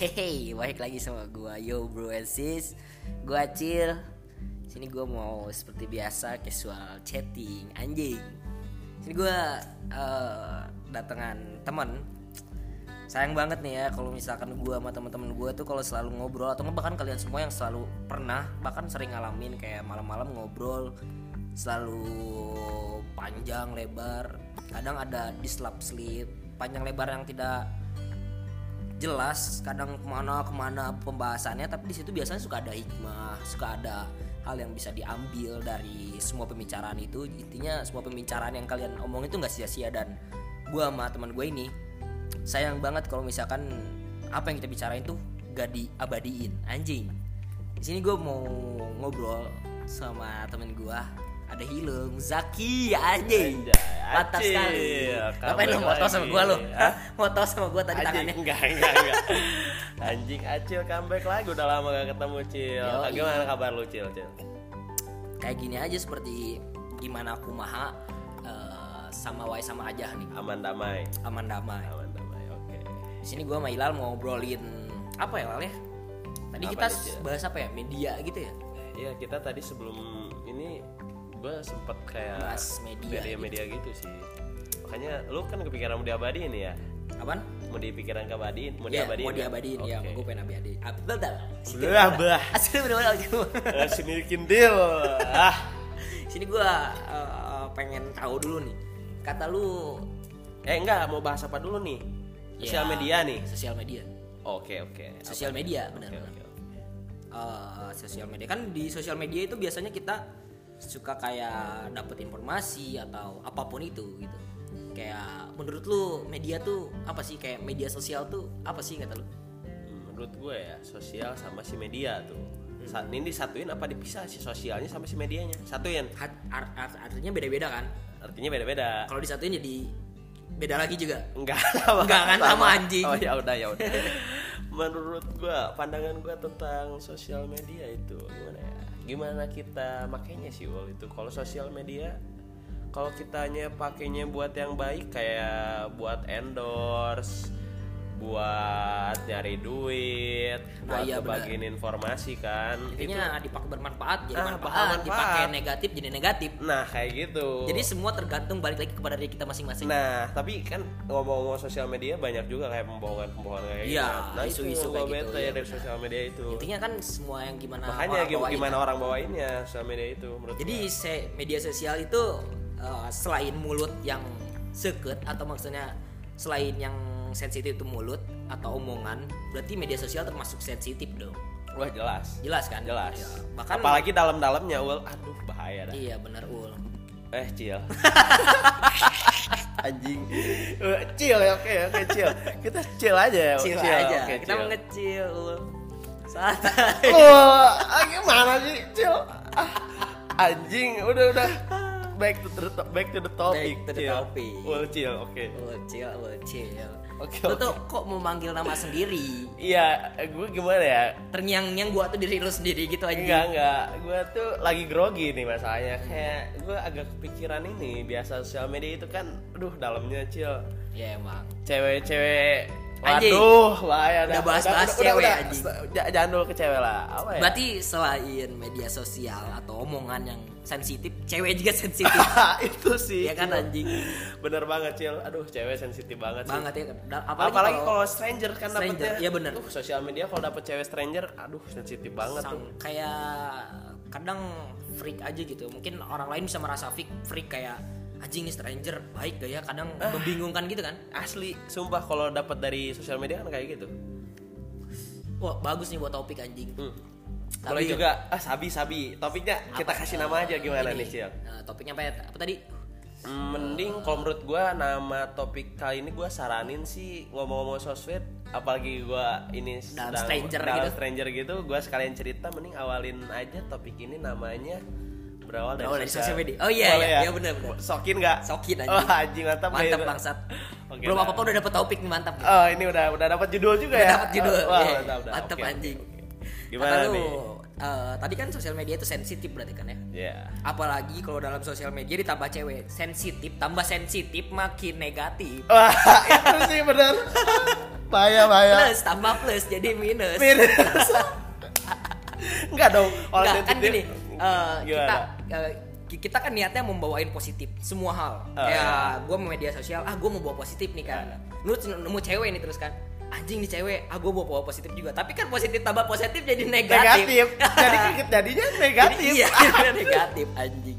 Hehe, balik lagi sama gua Yo bro and sis. Gua Acil. Sini gua mau seperti biasa casual chatting anjing. Sini gua uh, datangan teman Sayang banget nih ya kalau misalkan gua sama teman-teman gua tuh kalau selalu ngobrol atau bahkan kalian semua yang selalu pernah bahkan sering ngalamin kayak malam-malam ngobrol selalu panjang lebar. Kadang ada dislap sleep panjang lebar yang tidak jelas kadang ke mana ke mana pembahasannya tapi di situ biasanya suka ada hikmah suka ada hal yang bisa diambil dari semua pembicaraan itu. Intinya semua pembicaraan yang kalian omong itu nggak sia-sia. Dan gue sama teman gue ini sayang banget kalau misalkan apa yang kita bicarain tuh gak diabadiin. Anjing. Di sini gue mau ngobrol sama temen gue ada Hilung Zaki anjing. Mantap sekali. Ngapain lu moto sama gua lu? moto sama gua tadi anjing, tangannya. enggak enggak enggak. Anjing acil comeback lagi. Udah lama gak ketemu cil. Yoi. gimana kabar lu cil cil? Kayak gini aja seperti gimana aku maha eh, sama Wai sama aja nih. Aman damai. Aman damai. Aman damai oke. Di sini gua sama Ilal mau ngobrolin apa ya Lal ya? Tadi Apa kita Cil? bahas apa ya? Media gitu ya? Iya kita tadi sebelum ini gue sempet kayak Bahas media media, gitu sih makanya lu kan kepikiran mau diabadiin ya apaan mau dipikiran keabadiin mau Iya, diabadiin mau diabadiin ya, Oke. gue pengen abadiin. Betul. Belah, bah. Asli bener-bener sini deal ah Sini gue uh, pengen tahu dulu nih. Kata lu eh enggak mau bahas apa dulu nih sosial ya, media nih Sosial media. oke oke Sosial media, Oke, benar. oke, oke. Eh, sosial media kan di sosial media itu biasanya kita suka kayak dapet informasi atau apa pun itu gitu. Kayak menurut lu media tuh apa sih? Kayak media sosial tuh apa sih kata lu? Hmm, menurut gue ya sosial sama si media tuh. Saat ini disatuin apa dipisah si sosialnya sama si medianya? Satuin. Hat- art- art- artinya beda-beda kan? artinya beda-beda. Kalau disatuin jadi beda lagi juga. enggak. Enggak kan, sama anjing. oh ya udah ya udah. Menurut gua pandangan gua tentang sosial media itu gimana ya gimana kita? Makainya sih Wal itu. Kalau sosial media kalau kitanya pakainya buat yang baik kayak buat endorse buat nyari duit Nah, buat iya, bagiin informasi kan Intinya dipakai bermanfaat jadi Ah, manfaat, bermanfaat. dipakai negatif jadi negatif. nah kayak gitu Jadi semua tergantung balik lagi kepada diri kita masing-masing. Nah, tapi kan ngomong-ngomong sosial media banyak juga kayak pembohongan-pembohongan kayak Iya, gitu. Nah, isu-isu itu kayak gitu, iya ya dari sosial media itu. Intinya kan semua yang gimana Makanya orang gimana orang bawainnya sosial media itu menurut Jadi se- media sosial itu uh, selain mulut yang seket atau maksudnya selain yang sensitif itu mulut atau omongan, berarti media sosial termasuk sensitif dong. Wah, jelas. Jelas kan? Jelas. Ya, bahkan Apalagi dalam-dalamnya, ul, aduh bahaya dah. Iya benar ul. Eh, cil. Anjing. Eh, Cil ya, oke, oke, cil. Kita cil aja ya. Cil aja. Oke, kita cil. mau ngecil ul. Santai. Wah, ah, gimana sih, cil? Ah, anjing, udah udah. Back to the back to the topic. Back to the Cil. topic. Ul, cil, oke. Bocil, bocil. Oke, Lu oke. tuh kok mau manggil nama sendiri? Iya, gue gimana ya? Terngiang-ngiang gua tuh diri lu sendiri gitu aja. Enggak, enggak. Gue tuh lagi grogi nih masalahnya. Kayak gue agak kepikiran ini. Biasa sosial media itu kan, aduh dalamnya cil. Ya emang. Cewek-cewek. Waduh, bahaya Udah dah. bahas-bahas Udah, udah, cewek, udah. J- Jangan dulu ke cewek lah. Apa ya? Berarti selain media sosial atau omongan yang sensitif, cewek juga sensitif. itu sih. ya kan anjing. Bener banget, Cil. Aduh, cewek sensitif banget sih. Banget ya. Da- Apalagi, kalau stranger kan dapetnya. iya bener. Tuh, sosial media kalau dapet cewek stranger, aduh sensitif banget tuh. sang- kayak kadang freak aja gitu. Mungkin orang lain bisa merasa freak, freak kayak anjing nih stranger baik gak ya? Kadang Ah. membingungkan gitu kan. Asli, sumpah kalau dapat dari sosial media kan kayak gitu. Wah, bagus nih buat topik anjing. Hmm. Boleh juga ah sabi sabi. Topiknya kita Apa- kasih nama aja gimana ini, nih, Cil? Nah, topiknya apa ya? Apa tadi? Mending kalau menurut gua nama topik kali ini gua saranin sih ngomong-ngomong sosmed apalagi gua ini Dalam sedang- stranger dalam gitu. stranger gitu gua sekalian cerita mending awalin aja topik ini namanya berawal dari, Berawal dari sosial media. Oh, iya, iya, ya? iya, bener, bener. Sokin nggak? Sokin anjing. Oh, anjing mantap. Mantap bangsat. Oke, Belum dah. apa-apa udah dapet topik nih mantap. nih. Oh, ini udah udah dapat judul juga Udah ya? dapet judul. Wah, Iya, mantap, dah. mantap, Oke, oke, anjing. oke. Gimana Kata lu, nih? eh, tadi kan sosial media itu sensitif berarti kan ya. Ya. Apalagi kalau dalam sosial media ditambah cewek sensitif, tambah sensitif makin negatif. Wah, itu sih benar. bahaya bahaya plus tambah plus jadi minus Minus. Enggak dong. Enggak, kan gini eh, kita ki- kita kan niatnya membawain positif semua hal Ah, kayak gue mau media sosial ah gue mau bawa positif nih kan Ah. lu nemu cewek nih terus kan anjing nih cewek ah gue bawa bawa positif juga tapi kan positif tambah positif jadi negatif negatif. Jadi jadinya negatif. Jadi iya negatif anjing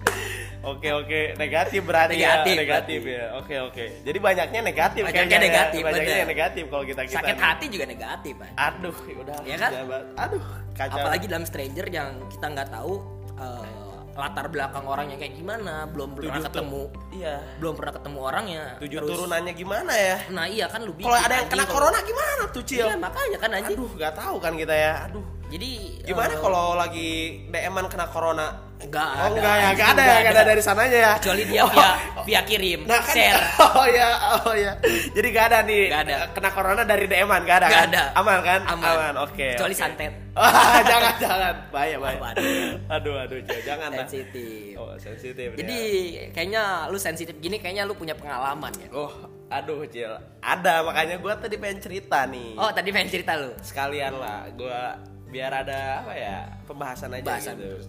Oke oke negatif berarti Negatif, ya negatif berarti. ya oke oke jadi banyaknya negatif Banyaknya kayaknya ya. negatif, banyaknya bener. negatif kalau kita kita sakit nih. hati juga negatif kan aduh udah Iya kan? jabat. aduh kacau apalagi dalam stranger yang kita nggak tahu eh, latar belakang orangnya kayak gimana belum pernah Tujuh tu- ketemu. iya. Belum pernah ketemu orangnya tujuh Terus- turunannya gimana ya? Nah iya kan lu kalau ada yang kena kalau- corona gimana tuh cil? Iya, makanya kan anjing. Aduh nggak tahu kan kita ya. Aduh. Jadi gimana eh, kalau lagi DM-an kena corona Enggak oh ada, enggak ya enggak ada ya enggak enggak ada dari sananya ya kecuali dia Oh, via via kirim Nah kan, share oh ya, oh ya. Jadi gak ada nih. Nggak ada. Kena corona dari DM-an, gak ada Nggak kan? ada. Aman kan? Aman. Oke. Kecuali oke. santet. Wah, jangan jangan. Bahaya, bahaya. Aman. Aduh, aduh, jangan lah. sensitif Oh, sensitif. jadi dia. kayaknya lu sensitif gini kayaknya lu punya pengalaman ya Oh, aduh, Cil. Ada, makanya gua tadi pengen cerita nih. oh tadi pengen cerita lu Sekalian lah, gua biar ada apa ya pembahasan aja bahasan gitu. terus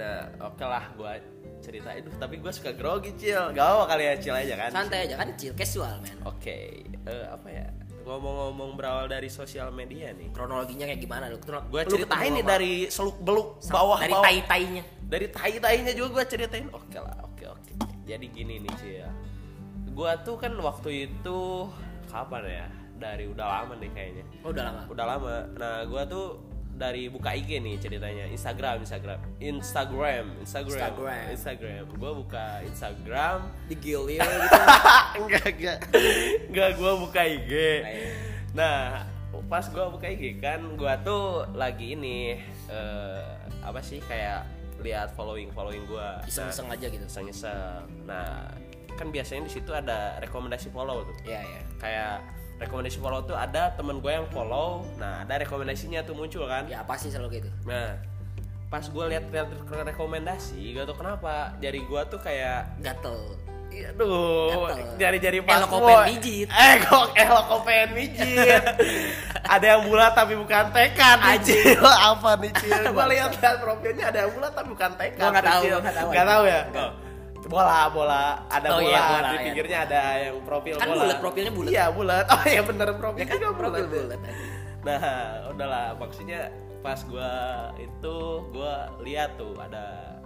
udah. Oke lah, gua cerita itu. Tapi gua suka grogi, Cil. Gak apa kali ya, Cil aja kan? santai aja kan chill casual men Oke, eh, apa ya? Ngomong-ngomong berawal dari sosial media nih. kronologinya kayak gimana lu Gue ceritain nih dari seluk beluk bawah dari bawah. tai tainya Dari tai tainya juga gue ceritain. Oke lah, oke oke. Jadi gini nih sih ya. Gue tuh kan waktu itu kapan ya? Dari udah lama nih kayaknya. oh udah lama Udah lama. Nah gue tuh dari buka IG nih ceritanya. Instagram Instagram. Instagram Instagram. Instagram. Instagram. Gue buka Instagram. Digilir gitu. Enggak enggak. Enggak gue buka IG Kayak- nah pas gue buka IG kan gue tuh lagi ini eh, apa sih kayak lihat following following gue iseng-iseng aja gitu. iseng iseng nah kan biasanya di situ ada rekomendasi follow tuh. Iya ya kayak rekomendasi follow tuh ada temen gue yang follow nah ada rekomendasinya tuh muncul kan ya pasti selalu gitu nah pas gue lihat lihat rekomendasi gak tau kenapa jari gue tuh kayak gatel Iya Aduh, jari-jari Elok Boy. pengen mijit. Eh, kok elok pengen mijit. ada yang bulat tapi bukan Anjing. Cil. Apa nih, Cil? Lihat lihat profilnya ada yang bulat tapi bukan Cil. gua nggak tahu. Nggak tahu ya? Bola, bola, ada Oh, bola, iya, bola, di iya. pinggirnya ada yang profil Kan bola. bulat, profilnya bulat. Iya, bulat. Oh iya bener profil ya kan juga profil bulat. bulat Nah, udahlah maksudnya pas gua itu gua lihat tuh ada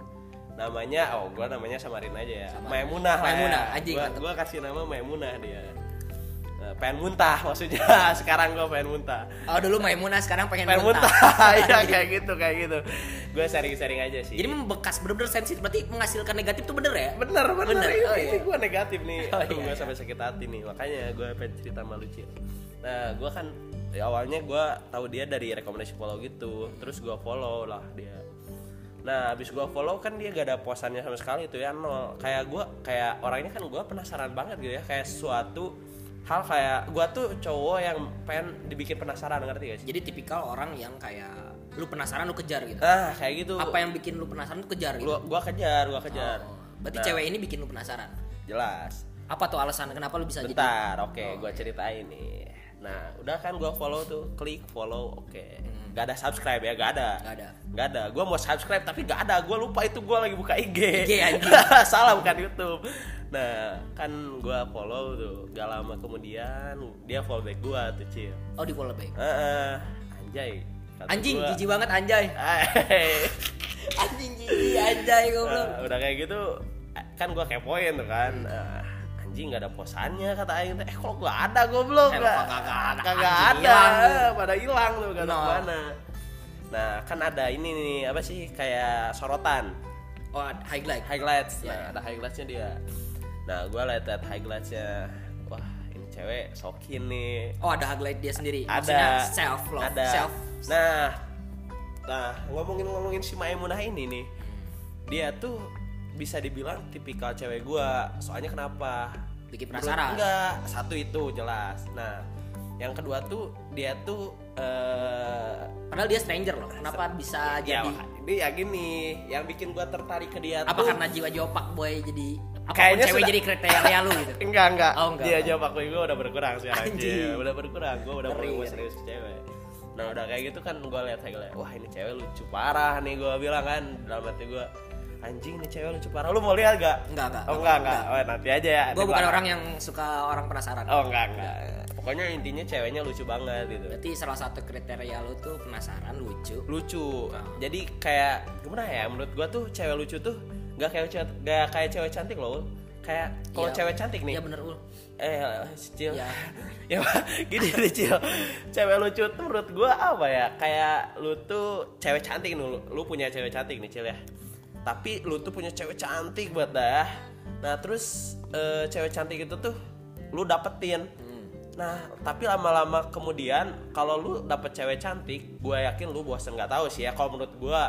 namanya oh gua namanya samarin aja ya Samarin. Maimunah lah Maimunah, ya. gua, mantep. gua kasih nama Maimunah dia pengen muntah maksudnya. Sekarang gua pengen muntah. Oh dulu Maimunah sekarang pengen, pengen muntah. iya kayak gitu kayak gitu. Gua sharing-sharing aja sih. Jadi membekas bener-bener sensitif. Berarti menghasilkan negatif tuh bener ya? Bener bener, Bener, ini, oh ini iya. gue negatif nih. Oh iya, gue iya. sampai sakit hati nih. Makanya gue pengen cerita sama lu Cil nah gue kan ya awalnya gue tahu dia dari rekomendasi follow gitu. Terus gue follow lah dia. Nah abis gue follow kan dia gak ada posannya sama sekali tuh ya nol. Kayak gue kayak orangnya kan gue penasaran banget gitu ya. Kayak suatu hal kayak gue tuh cowok yang pengen dibikin penasaran ngerti gak sih jadi tipikal orang yang kayak lu penasaran lu kejar gitu ah kayak gitu apa yang bikin lu penasaran lu kejar gitu gua, gua kejar gua kejar Oh, berarti Nah, cewek ini bikin lu penasaran jelas apa tuh alasan kenapa lu bisa jadi Bentar, oke, Oh, gua ceritain nih. Nah, udah kan gua follow tuh, klik follow, oke. Hmm. Gak ada subscribe ya, gak ada. Nggak ada. Gak ada. Gua mau subscribe tapi gak ada. Gua lupa itu gua lagi buka IG. IG, anjing. Salah bukan YouTube. Nah, kan gua follow tuh. Gak lama kemudian dia follow back gua tuh, Cil. oh di follow back Heeh. anjay. Anjing gua, jijik banget anjay "Eh, anjing jijik anjay goblok Nah, udah kayak gitu kan gua kepoin tuh kan Ah, anjing gak ada posannya kata Aing eh kok gua ada goblok Eh, nggak kagak ada, kagak anjing, ada hilang. pada hilang tuh gak No. mana nah kan ada ini nih apa sih kayak sorotan oh highlight highlights Iya, nah iya. ada highlightsnya dia nah gua liat liat highlightsnya wah ini cewek sokin nih. Oh ada highlight dia sendiri? Ada. Maksudnya self love ada. self nah nah ngomongin ngomongin si Maimunah ini nih dia tuh bisa dibilang tipikal cewek gua. Soalnya kenapa? Bikin penasaran. enggak satu itu jelas. Nah yang kedua tuh dia tuh eh Padahal dia stranger loh. Kenapa bisa ya jadi? Ini ya gini yang bikin gua tertarik ke dia Apa tuh karena jiwa-jiwa pak boy jadi? Apa Kayaknya cewek sudah- jadi kriteria lu gitu? enggak enggak, Oh, enggak. dia jawab aku gue udah berkurang sekarang Anjing. Iya, udah berkurang gue udah mulai ngeri. serius ke cewek nah udah kayak gitu kan gue lihat lihat wah ini cewek lucu parah nih gue bilang kan dalam hati gue anjing nih cewek lucu parah lu mau lihat gak Enggak, enggak. oh enggak enggak oh nanti aja ya Di bukan orang yang suka orang penasaran. oh enggak enggak pokoknya intinya ceweknya lucu banget gitu. Berarti salah satu kriteria lu tuh penasaran, lucu. lucu. Nah. jadi kayak gimana ya menurut gua tuh cewek lucu tuh nggak kayak cewek nggak kayak cewek cantik loh kayak kalau Iya. cewek cantik nih. Iya bener ul. eh Cil. Iya. ya gini deh Cil. Cewek lucu tuh menurut gua apa ya? Kayak lu tuh cewek cantik nih lu, lu punya cewek cantik nih Cil ya. Tapi lu tuh punya cewek cantik buat dah. Nah terus eh, cewek cantik itu tuh lu dapetin Nah, tapi lama-lama kemudian kalau lu dapet cewek cantik, gue yakin lu bosen nggak tahu sih ya. Kalau menurut gue,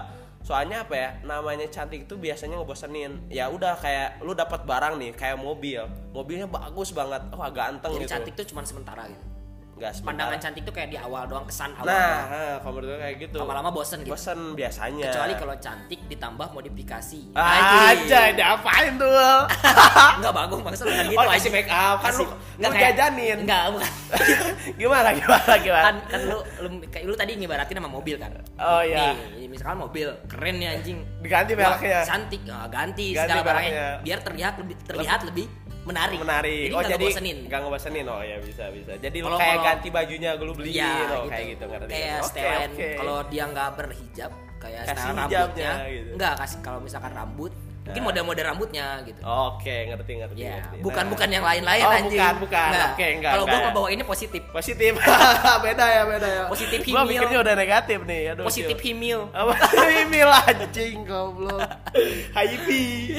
soalnya apa ya? Namanya cantik itu biasanya ngebosenin. Ya udah kayak lu dapat barang nih, kayak mobil, mobilnya bagus banget, wah ganteng Jadi gitu. cantik tuh cuma sementara gitu. Nggak. Pandangan cantik tuh kayak di awal doang kesan awal. Nah, doang. kalau menurut gue kayak gitu. Lama-lama bosen gitu. Bosen biasanya. Kecuali kalau cantik ditambah modifikasi. aja, diapain tuh? Enggak bagus maksudnya bukan gitu oh, kasih make up kan lu, nggak kayak- jajanin. Enggak, bukan. gimana gimana gimana? kan kan lu lu, kayak lu tadi ngibaratin sama mobil kan. Oh iya. Nih, misalkan mobil keren nih anjing. Diganti mereknya. Cantik, nah, ganti, Ganti segala barangnya biar terlihat lebih terlihat lebih menarik. menarik. Jadi oh jadi ngebosenin. nggak ngebosenin. Oh ya bisa bisa. Jadi Kalau- kayak ganti bajunya gue lu beliin Iya, oh, kayak gitu ngerti. Kayak oke. kalau dia nggak berhijab kayak Kasih style rambutnya gitu. enggak kasih kalau misalkan rambut mungkin Nah. model-model rambutnya gitu. Oke, ngerti ngerti. Ya, ngerti. bukan Nah. bukan yang lain-lain Oh, anjing. bukan, bukan. Nggak. Oke, enggak, Kalau gua bawa ini positif. Positif. beda ya, beda ya. Positif Gua himil. mikirnya udah negatif nih. Aduh, Positif himil. Apa himil anjing goblok. Hype.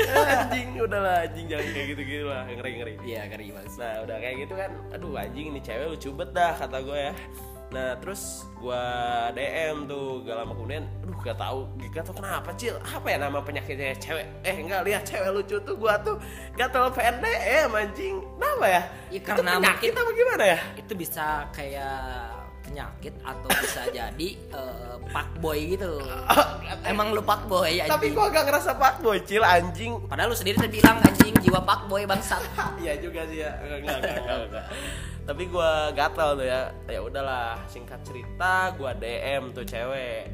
Anjing udahlah anjing jangan kayak gitu-gitu lah. Ngeri-ngeri. Iya, ngeri banget. Nah udah kayak gitu kan Aduh anjing ini cewek lucu bet dah kata gue ya Nah terus gue DM tuh Gak lama kemudian Aduh gak tau Gak tau kenapa Cil Apa ya nama penyakitnya cewek Eh enggak lihat cewek lucu tuh Gue tuh gak tau pengen DM anjing Kenapa ya? Ya, Itu karena penyakit mungkin- apa gimana ya? Itu bisa kayak penyakit atau bisa jadi eh, pak boy gitu. Emang lu pak boy anjing. Tapi gue gak ngerasa pak boy Cil anjing Padahal lu sendiri tadi bilang anjing jiwa pak boy bangsat. Iya juga sih ya enggak, enggak, enggak, enggak. Tapi gue gatel tuh ya. Ya udahlah Singkat cerita Gue DM tuh cewek.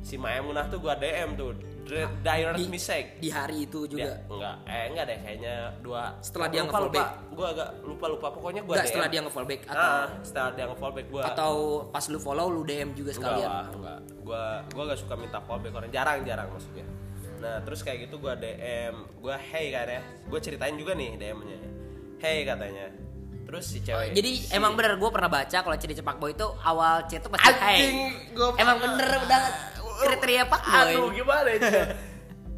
Si Maemunah tuh gue DM tuh. Direct Di- mistake Di hari itu Dia, juga. enggak. Eh enggak deh kayaknya dua Setelah dia lupa, nge-follow lupa. gue agak lupa lupa pokoknya gue Enggak DM setelah dia nge-follow back atau ah, setelah dia nge-follow back gue atau pas lu follow lu DM juga enggak sekalian. lah enggak. Gue gue gak suka minta follow back orang. Jarang jarang maksudnya. Nah terus kayak gitu gue DM gue hey kan ya. Gue ceritain juga nih DM-nya hey katanya terus si cewek Jadi si- emang bener gue pernah baca kalau ciri cepak boy itu awal chat tuh pasti anjing hey. gua- Emang bener udah kriteria pak boy. aduh gimana itu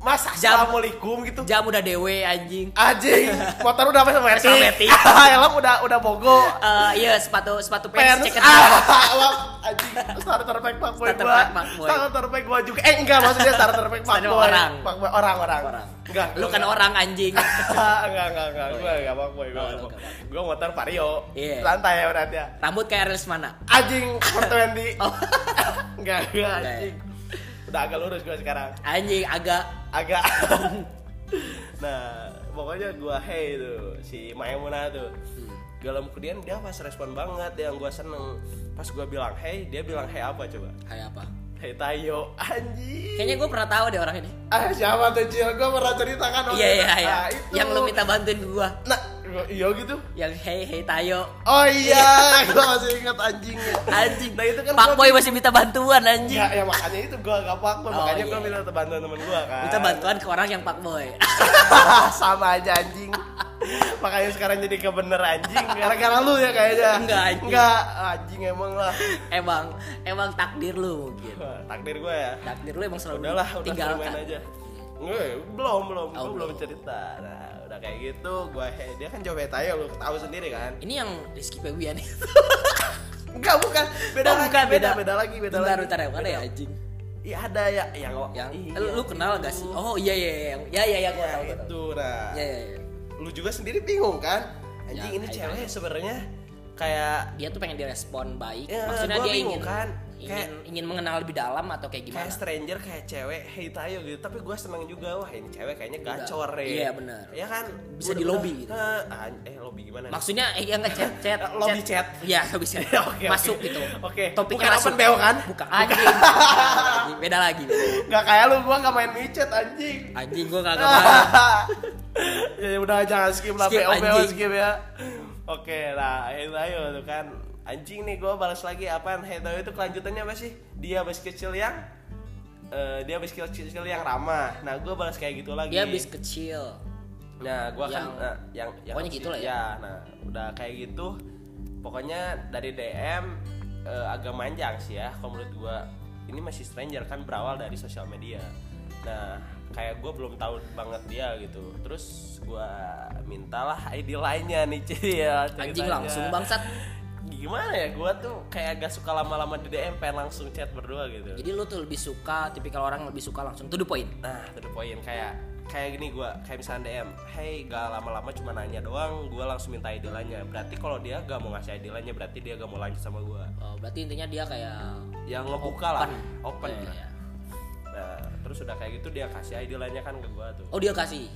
Mas Jam- assalamualaikum gitu Jam udah dewe anjing. anjing motor udah apa sama Sama metik. helm udah udah bogo Eh iya sepatu sepatu pants ceket. ah, anjing starter pack pak boy Starter pack Pak Boy. starter pack gua juga eh enggak maksudnya starter pack pak boy orang. pak boy orang orang Orang. enggak Lu kan orang anjing. enggak enggak enggak gua enggak pak boy gua Oh, lu enggak. enggak, Pak. gua motor vario Iya. santai ya berarti ya Rambut kayak Aries mana? anjing Fortwendi Oh. enggak enggak Enggak ya? anjing udah agak lurus gua sekarang Anjing agak agak nah pokoknya gua hey tuh si Maemuna tuh dalam kemudian dia pas respon banget yang gua seneng pas gua bilang hey dia bilang hey apa coba kayak apa? hey Tayo anjing Kayaknya gue pernah tahu deh orang ini. ah siapa tuh Cil gua pernah ceritakan orang Iya itu. iya iya. Itu. Yang lu minta bantuin gua. nah iya gitu Yang hey hey Tayo. oh iya gua masih ingat anjing Anjing. nah itu kan Pak Boy masih minta bantuan anjing. ya, ya makanya itu gua gak pak Oh, makanya iya. gua minta bantuan temen gua kan Minta bantuan ke orang yang Pak Boy. sama aja anjing makanya sekarang jadi kebener anjing gara-gara lu ya kayaknya Enggak, anjing. enggak anjing emang lah emang emang takdir lu mungkin. Wah, takdir gue ya Takdir lu emang selalu udahlah udah tinggalkan. aja Nggak, belum belum Oh, gue belum belum. cerita nah udah kayak gitu gue dia kan coba tayo lu tahu sendiri kan Ini yang Rizky Febian itu. enggak bukan beda Oh, lagi bukan, beda beda. beda lagi beda bentar, lagi bentar ya, mana Beda. ya anjing? iya ada ya yang Yang iya. lu kenal gak sih? Oh iya iya iya. Ya ya ya gua Ya, tahu. gua tahu. itu nah Ya ya ya. lu juga sendiri bingung kan anjing Ya, ini cewek sebenarnya kayak dia tuh pengen direspon baik Ya, maksudnya dia ingin kan. Ingin Kayak- ingin mengenal lebih dalam atau kayak gimana? kayak stranger kayak cewek hey tayo gitu. Tapi gue seneng juga wah ini cewek kayaknya gacor ya Iya, bener. ya kan? Bisa di lobby gitu. An- eh lobby gimana? Maksudnya eh, yang ngechat chat Lobby chat. iya lobby chat Oke, masuk oke. gitu. Oke. topiknya Bukan masuk. open kan? bukan. Anjing. Beda lagi Gak kayak lu, gua gak main micet anjing. Anjing gua kagak mau ya udah jangan skip lah Skip, PO skip ya. Oke nah itu ayo tuh kan anjing nih gue balas lagi apaan? Tayo itu kelanjutannya apa sih? Dia bus kecil yang eh, dia bus kecil yang ramah. Nah gue balas kayak gitu lagi. Dia bis kecil. Nah gue kan Yang- nah, yang yang pokoknya gitu lah ya. ya nah udah kayak gitu. Pokoknya dari DM eh, agak manjang sih ya kalau menurut gue ini masih stranger kan berawal dari sosial media. Nah kayak gue belum tahu banget dia gitu. Terus gue mintalah ID lainnya nih Ci ya anjing langsung bangsat gimana ya gue tuh kayak agak suka lama-lama di DM pengen langsung chat berdua gitu jadi lu tuh lebih suka tipikal orang lebih suka langsung to the point Nah, to the point kayak kayak gini gua kayak misalnya DM, "Hey, gak lama-lama cuma nanya doang, gua langsung minta ID lainnya." Berarti kalau dia gak mau ngasih ID lainnya, berarti dia gak mau lanjut sama gua. oh, berarti intinya dia kayak Yang ngebuka lah, Open. open. Iya, lah. iya. Nah, terus udah kayak gitu dia kasih ID lainnya kan ke gua tuh. oh dia kasih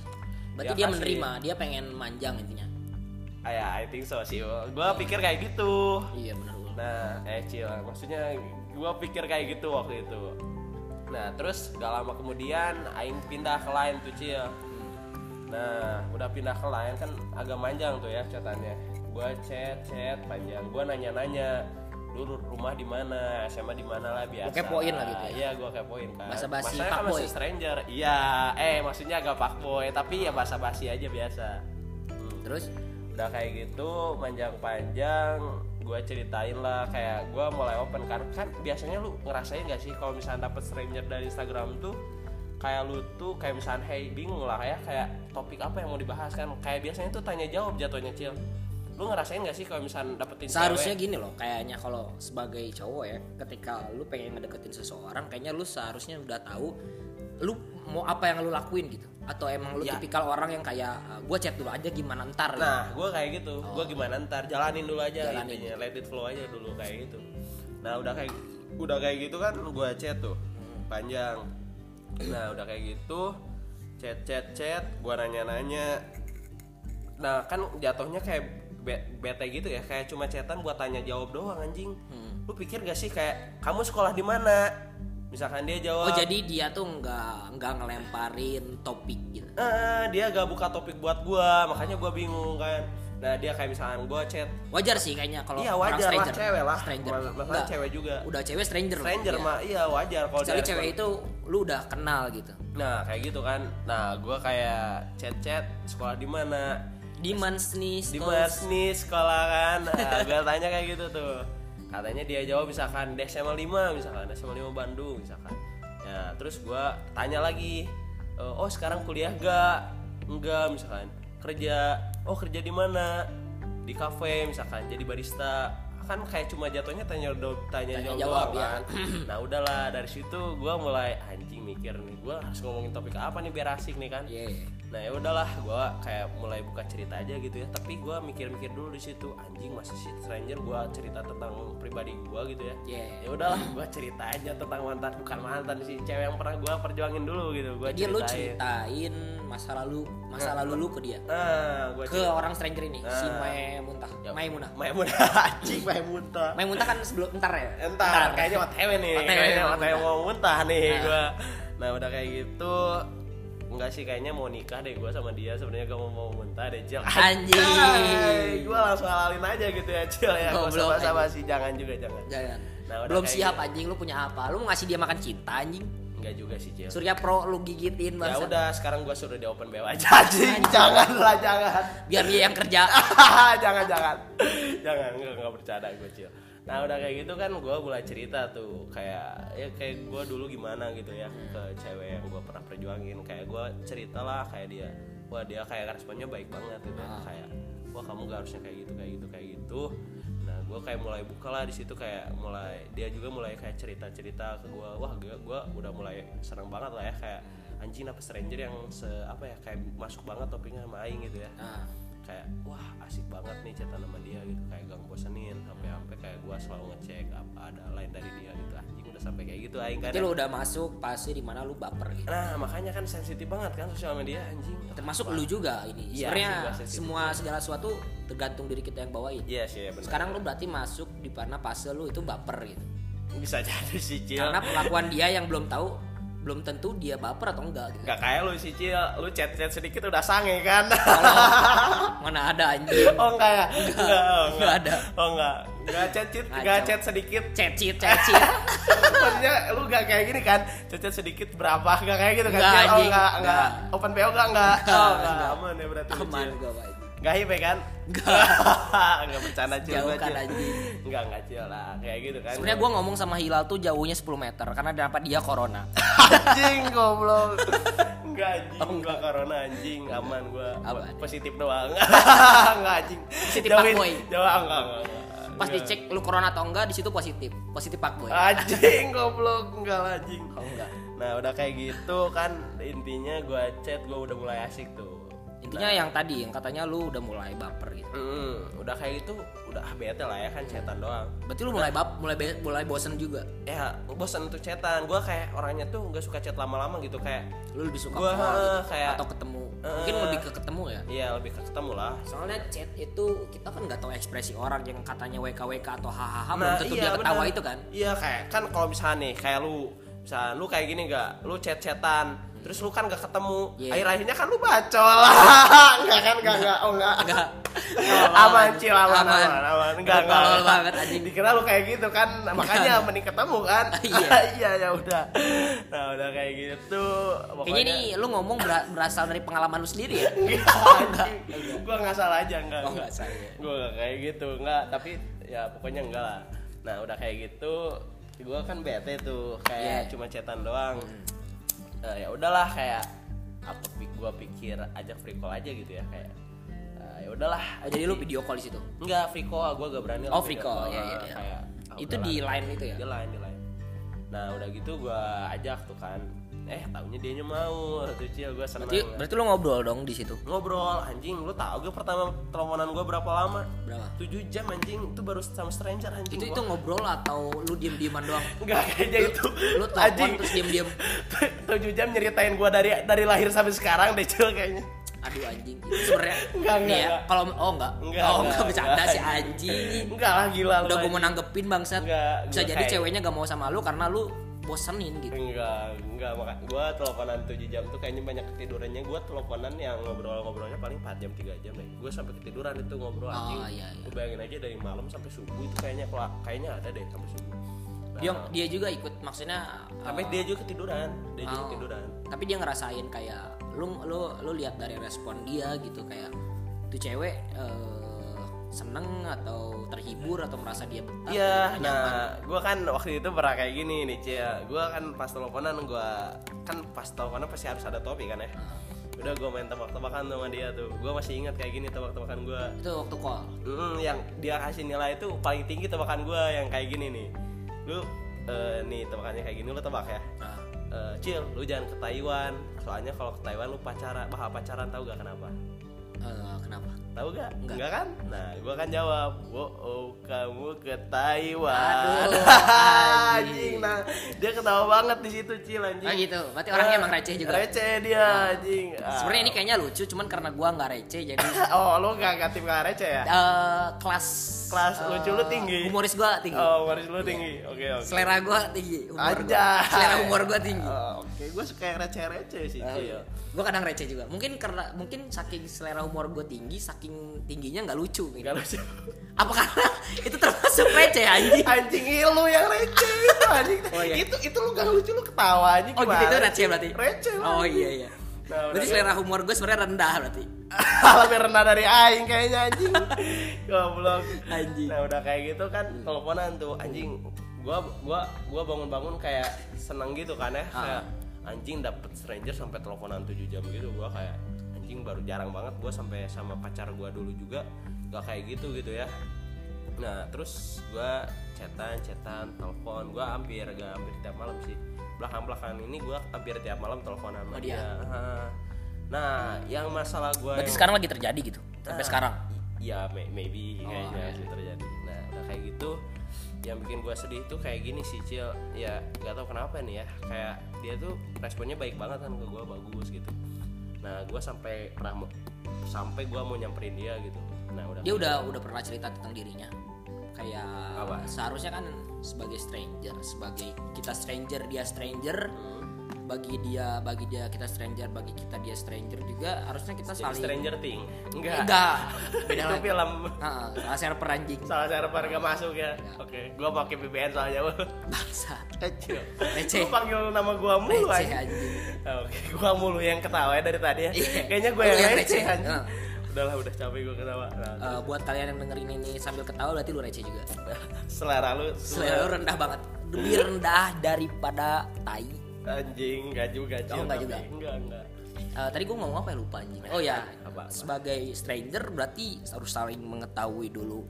berarti Dia dia kasih. menerima dia pengen manjang intinya ya, I think so sih. Gua pikir kayak gitu. iya benar. Nah, eh Cil, maksudnya gua pikir kayak gitu waktu itu. Nah, terus gak lama kemudian aing pindah ke lain tuh Cil. Nah, udah pindah ke lain kan agak manjang tuh ya catatannya. Gua chat chat panjang, gua nanya-nanya dulu rumah di mana, SMA di mana lah biasa. kepoin lah gitu ya? Iya, gua kepoin kan. Basa-basi Masalahnya kan fuckboy. masih stranger. Iya, eh maksudnya agak fuckboy, tapi ya basa-basi aja biasa. Hmm terus udah kayak gitu manjang panjang gue ceritain lah. Kayak gue mulai open kan kan biasanya lu ngerasain gak sih kalau misalnya dapet stranger dari Instagram tuh kayak lu tuh kayak misalnya hey bingung lah ya kayak topik apa yang mau dibahas kan? Kayak biasanya tuh tanya jawab jatuhnya cil. Lu ngerasain gak sih kalau misalnya dapetin seharusnya cewek? gini loh kayaknya kalau sebagai cowok ya ketika lu pengen ngedeketin seseorang kayaknya lu seharusnya udah tahu lu mau apa yang lu lakuin gitu atau emang lu Ya. tipikal orang yang kayak gue chat dulu aja gimana ntar gitu. Nah, gue kayak gitu. Gue gimana ntar jalanin dulu aja Oh. Jalanin. intinya, let it flow aja dulu kayak gitu. Nah, udah kayak udah kayak gitu kan gue chat tuh panjang. Nah, udah kayak gitu chat chat chat, gue nanya-nanya. Nah, kan jatuhnya kayak be- bete gitu ya, kayak cuma chatan buat tanya jawab doang anjing. Hmm. Lu pikir gak sih kayak kamu sekolah di mana? Misalkan dia jawab oh jadi dia tuh nggak nggak ngelemparin topik gitu? "Eh, dia gak buka topik buat gua, makanya gua bingung kan. Nah, dia kayak misalkan gua chat wajar sih kayaknya kalau iya orang wajar lah stranger. cewek lah. Stranger. Mas- masalah Nggak, cewek juga. Udah cewek stranger stranger Iya. mah iya wajar kalau dia cewek itu lu udah kenal gitu. Nah kayak gitu kan. Nah gue kayak chat chat sekolah di mana? Di mans nih di Stos. mas nih sekolah kan. Nah, gue tanya kayak gitu tuh katanya dia jawab misalkan SMA 5 misalkan SMA 5 Bandung misalkan. Ya terus gue tanya lagi "E, oh sekarang kuliah gak enggak misalkan. Kerja? Oh kerja di mana? Di kafe misalkan. Jadi barista. Kan kayak cuma jatuhnya tanya do- tanya, Tanya jawab, jawab, ya. kan. Nah udahlah dari situ gue mulai anjing mikir nih gue harus ngomongin topik apa nih biar asik nih kan? Iya. Nah ya udahlah gue kayak mulai buka cerita aja gitu ya tapi gue mikir-mikir dulu di situ anjing masih si stranger gue cerita tentang pribadi gue gitu ya Iya. ya udahlah gue cerita aja tentang mantan bukan mantan sih cewek yang pernah gue perjuangin dulu gitu gue Jadi lu ceritain masa lalu masa lalu lu ke dia. nah gue Ke orang stranger ini, si Ah. Maimuntah. Ya. Maimunah. Maimunah anjing Maimunah Maimuntah kan sebelum entar ya? Entar, kayaknya OTW nih, OTW, kayaknya mau muntah. muntah nih Nah. gua. Nah udah kayak gitu, enggak sih kayaknya mau nikah deh gua sama dia sebenarnya gua mau mau muntah deh Cil. Anjing. Gua langsung halalin aja gitu ya Cil ya. Gua Goblok, sama sih jangan juga jangan. Jangan. Nah, Belum siap gitu. anjing lu punya apa? Lu mau ngasih dia makan cinta anjing? Enggak juga sih Cil. Surya Pro lu gigitin Ya bangsa. udah sekarang gua suruh di open BO aja anjing. Jangan lah jangan. Biar dia yang kerja. jangan jangan jangan nggak nggak bercanda gue cil nah udah kayak gitu kan gue mulai cerita tuh kayak ya kayak gue dulu gimana gitu ya ke cewek yang gue pernah perjuangin kayak gue cerita lah kayak dia wah dia kayak responnya baik banget gitu ya. Ah. kayak wah kamu gak harusnya kayak gitu kayak gitu kayak gitu nah gue kayak mulai buka lah di situ kayak mulai dia juga mulai kayak cerita cerita ke gue wah gue gue udah mulai seneng banget lah ya kayak anjing apa stranger yang se apa ya kayak masuk banget topiknya sama aing gitu ya Nah, kayak wah asik banget nih chatan sama dia gitu kayak gang bosenin sampai sampai kayak gue selalu ngecek apa ada lain dari dia gitu anjing udah sampai kayak gitu aing kadang lu udah masuk pasti di mana lu baper gitu. nah makanya kan sensitif banget kan sosial media anjing Termasuk lu juga ini. Iya, Sebenarnya juga semua segala sesuatu tergantung diri kita yang bawain. iya sih ya benar Sekarang lu berarti masuk di mana fase lu itu baper gitu. bisa jadi sih cil Karena perlakuan dia yang belum tahu belum tentu dia baper atau enggak gitu. Gak kayak lu sih Cil, lu chat-chat sedikit udah sange kan? Mana ada anjing. oh enggak ya? Enggak, oh, Enggak ada. Oh enggak. Enggak chat chat, Ngaco. enggak chat sedikit. Cecit, cecit. Maksudnya lu gak kayak gini kan? Chat chat sedikit berapa? Gak kayak gitu kan? Enggak, Cil? oh enggak, enggak. Enggak. Open PO enggak enggak? Enggak, Oh enggak, enggak. aman ya berarti Aman gua Pak. Enggak hipe kan? Enggak. enggak bercanda Cil gua, Jauhkan Cil. anjing. Enggak, enggak Cil lah. Kayak gitu kan. Sebenarnya gua ngomong sama Hilal tuh jauhnya 10 meter karena dapat dia corona. anjing goblok. Enggak anjing, Oh, enggak corona anjing, aman gua. Apa? Positif doang. enggak anjing. Positif Jauhin- fuckboy. Jauh enggak, enggak, enggak. Pas Enggak. dicek lu corona atau enggak di situ positif. Positif Pak Boy. anjing goblok enggak lah, anjing. Oh, enggak. Nah, udah kayak gitu kan intinya gua chat gua udah mulai asik tuh. Intinya yang tadi yang katanya lu udah mulai baper gitu. Hmm, udah kayak gitu udah ah, bete lah ya kan chatan doang. Berarti lu mulai bap mulai be- mulai bosen juga. Ya, bosan untuk chatan. Gua kayak orangnya tuh nggak suka chat lama-lama gitu kayak Lu lebih suka Gua, call gitu kayak- atau ketemu. Eh. Mungkin lebih ke ketemu ya. Iya lebih ke ketemu lah. Soalnya chat itu kita kan nggak tahu ekspresi orang yang katanya WKWK atau hahaha belum Nah, tentu iya, dia ketawa bener. itu kan. Iya kayak kan kalau misalnya nih kayak lu misalnya lu kayak gini gak lu chat chatan terus lu kan gak ketemu. Iya. akhir akhirnya kan lu bacol. Enggak kan? Enggak enggak oh enggak Enggak. aman cil. Aman Aman. aman enggak Tolol banget, anjing. dikira lu kayak gitu kan. Makanya mending ketemu kan. Iya. iya ya udah. Nah udah kayak gitu. Kayaknya ini lu ngomong bera- berasal dari pengalaman lu sendiri ya. enggak gua nggak salah aja enggak Oh, nggak salah ya. gue gak kayak gitu. Enggak tapi ya pokoknya enggak lah. Nah udah kayak gitu gue kan bete tuh. Kayak Yeah. cuma chatan doang Eh, ya udahlah kayak apa gue pikir ajak free call aja gitu ya kayak eh, ya udahlah Oh, jadi lu video call di situ. enggak free call gue gak berani Oh, free video call, iya, iya, iya. kayak ah, Itu di line itu ya? di line di line nah udah gitu gue ajak tuh kan eh taunya dia mau tuh cil gue seneng Berarti, berarti lu ngobrol dong di situ. ngobrol anjing lu tau gue pertama teleponan gue berapa lama Berapa? 7 jam anjing itu baru sama stranger anjing Itu gua. itu ngobrol atau lu diem-dieman doang? Enggak kayaknya itu Lu telepon terus diem-diem. 7 jam nyeritain gue dari dari lahir sampai sekarang deh cil kayaknya Aduh anjing. Itu sebenarnya Enggak, enggak, ya, kalau oh enggak. Enggak, oh enggak, enggak bercanda enggak. si anjing. enggak lah gila Udah gue mau nanggepin bangsat. Enggak, Bisa jadi kayak- ceweknya gak mau sama lu karena lu bosenin gitu. enggak enggak maka gue teleponan 7 jam tuh kayaknya banyak ketidurannya. Gue teleponan yang ngobrol-ngobrolnya paling 4 jam 3 jam deh. Gue sampai ketiduran itu ngobrol Oh, anjing. iya, iya. Lu bayangin aja dari malam sampai subuh itu kayaknya kayaknya ada deh sampai subuh. Nah, Dia dia juga ikut maksudnya sampai eh, dia juga ketiduran dia juga Oh. ketiduran. Tapi dia ngerasain kayak lu lu lu lihat dari respon dia gitu kayak tuh cewek eh, seneng atau terhibur atau merasa dia betah Iya, nah, gue kan waktu itu pernah kayak gini nih, Cia. Gue kan pas teleponan, gue kan pas teleponan pasti harus ada topi kan ya. Udah gue main tebak-tebakan sama dia tuh. Gue masih ingat kayak gini tebak-tebakan gue. itu waktu call Hmm, yang dia kasih nilai itu paling tinggi tebakan gue yang kayak gini nih. Lu eh, nih tebakannya kayak gini lu tebak ya. nah, Eh, Cil, lu jangan ke Taiwan. Soalnya kalau ke Taiwan lu pacaran, bah pacaran tahu gak kenapa? eh, kenapa Tahu gak? Enggak. kan? Nah, gua kan jawab, "Wow, oh, kamu ke Taiwan." Aduh, anjing. anjing. Nah, dia ketawa banget di situ, Cil anjing. oh gitu berarti orangnya emang receh juga Receh dia, anjing. Ah. sebenarnya ini kayaknya lucu cuman karena gua nggak receh jadi Oh, lu gak gak tim receh ya? eh, kelas Kelas eh, lucu lu tinggi. humoris gua tinggi Oh, baris lu tinggi. Oke, oke. selera gua tinggi humor gua. Anjay. selera humor gua tinggi Oh, Oke, gua suka yang receh-receh sih, Cil. iya. Gue kadang receh juga. Mungkin karena mungkin saking selera humor gue tinggi, saking tingginya nggak lucu. Gitu. Gak lucu. Apa karena itu termasuk receh anjing? Anjing lu yang receh itu anjing. Oh, iya. Itu itu lu gak lucu lu ketawa anjing Oh gitu itu receh berarti. Receh. Oh iya iya. Nah, berarti selera humor gue sebenarnya rendah berarti. lebih rendah dari aing kayaknya anjing goblok Anjing. nah udah kayak gitu kan teleponan tuh anjing gua gua gua bangun-bangun kayak seneng gitu kan ya Ah. kayak anjing dapet stranger sampai teleponan 7 jam gitu gua kayak anjing baru jarang banget gua sampai sama pacar gua dulu juga gak kayak gitu gitu ya nah terus gua chatan chatan telepon gua hampir gak hampir tiap malam sih belakang belakangan ini gua hampir tiap malam teleponan sama Oh, dia. dia. Ah. Nah, yang masalah gue Berarti sekarang lagi terjadi gitu. Sampai Ah. sekarang. ya may- maybe Oh, kayaknya iya. sih terjadi nah udah kayak gitu yang bikin gue sedih tuh kayak gini sih Cil ya nggak tahu kenapa nih ya kayak dia tuh responnya baik banget kan ke gue bagus gitu nah gue sampai pernah mau- sampai gue mau nyamperin dia gitu. Nah udah dia udah udah pernah cerita tentang dirinya. Kayak Apa? seharusnya kan sebagai stranger sebagai kita stranger dia stranger bagi dia bagi dia kita stranger bagi kita dia stranger juga harusnya kita Jadi saling Stranger Thing? Enggak. Enggak. Beda itu lagi. film. Heeh, salah server anjing. Salah server gak masuk ya. Oke gue pakai VPN soalnya bangsa. Kecil. Receh. lu panggil nama gue mulu receh aja anjing. Oke, gua mulu yang ketawa ya dari tadi ya. Iya. Kayaknya gue Lu yang yang receh receh. anjing. Nah. Udahlah, udah capek gue ketawa. Nah, Eh, buat kalian yang dengerin ini sambil ketawa berarti lu receh juga. Selera lu. Selera lu rendah banget. Lebih rendah daripada tai anjing enggak juga Cil, Oh, enggak tapi- juga. Enggak, enggak. Eh, tadi gue ngomong apa ya lupa anjing. Oh ya, Apa, apa? sebagai stranger berarti harus saling mengetahui dulu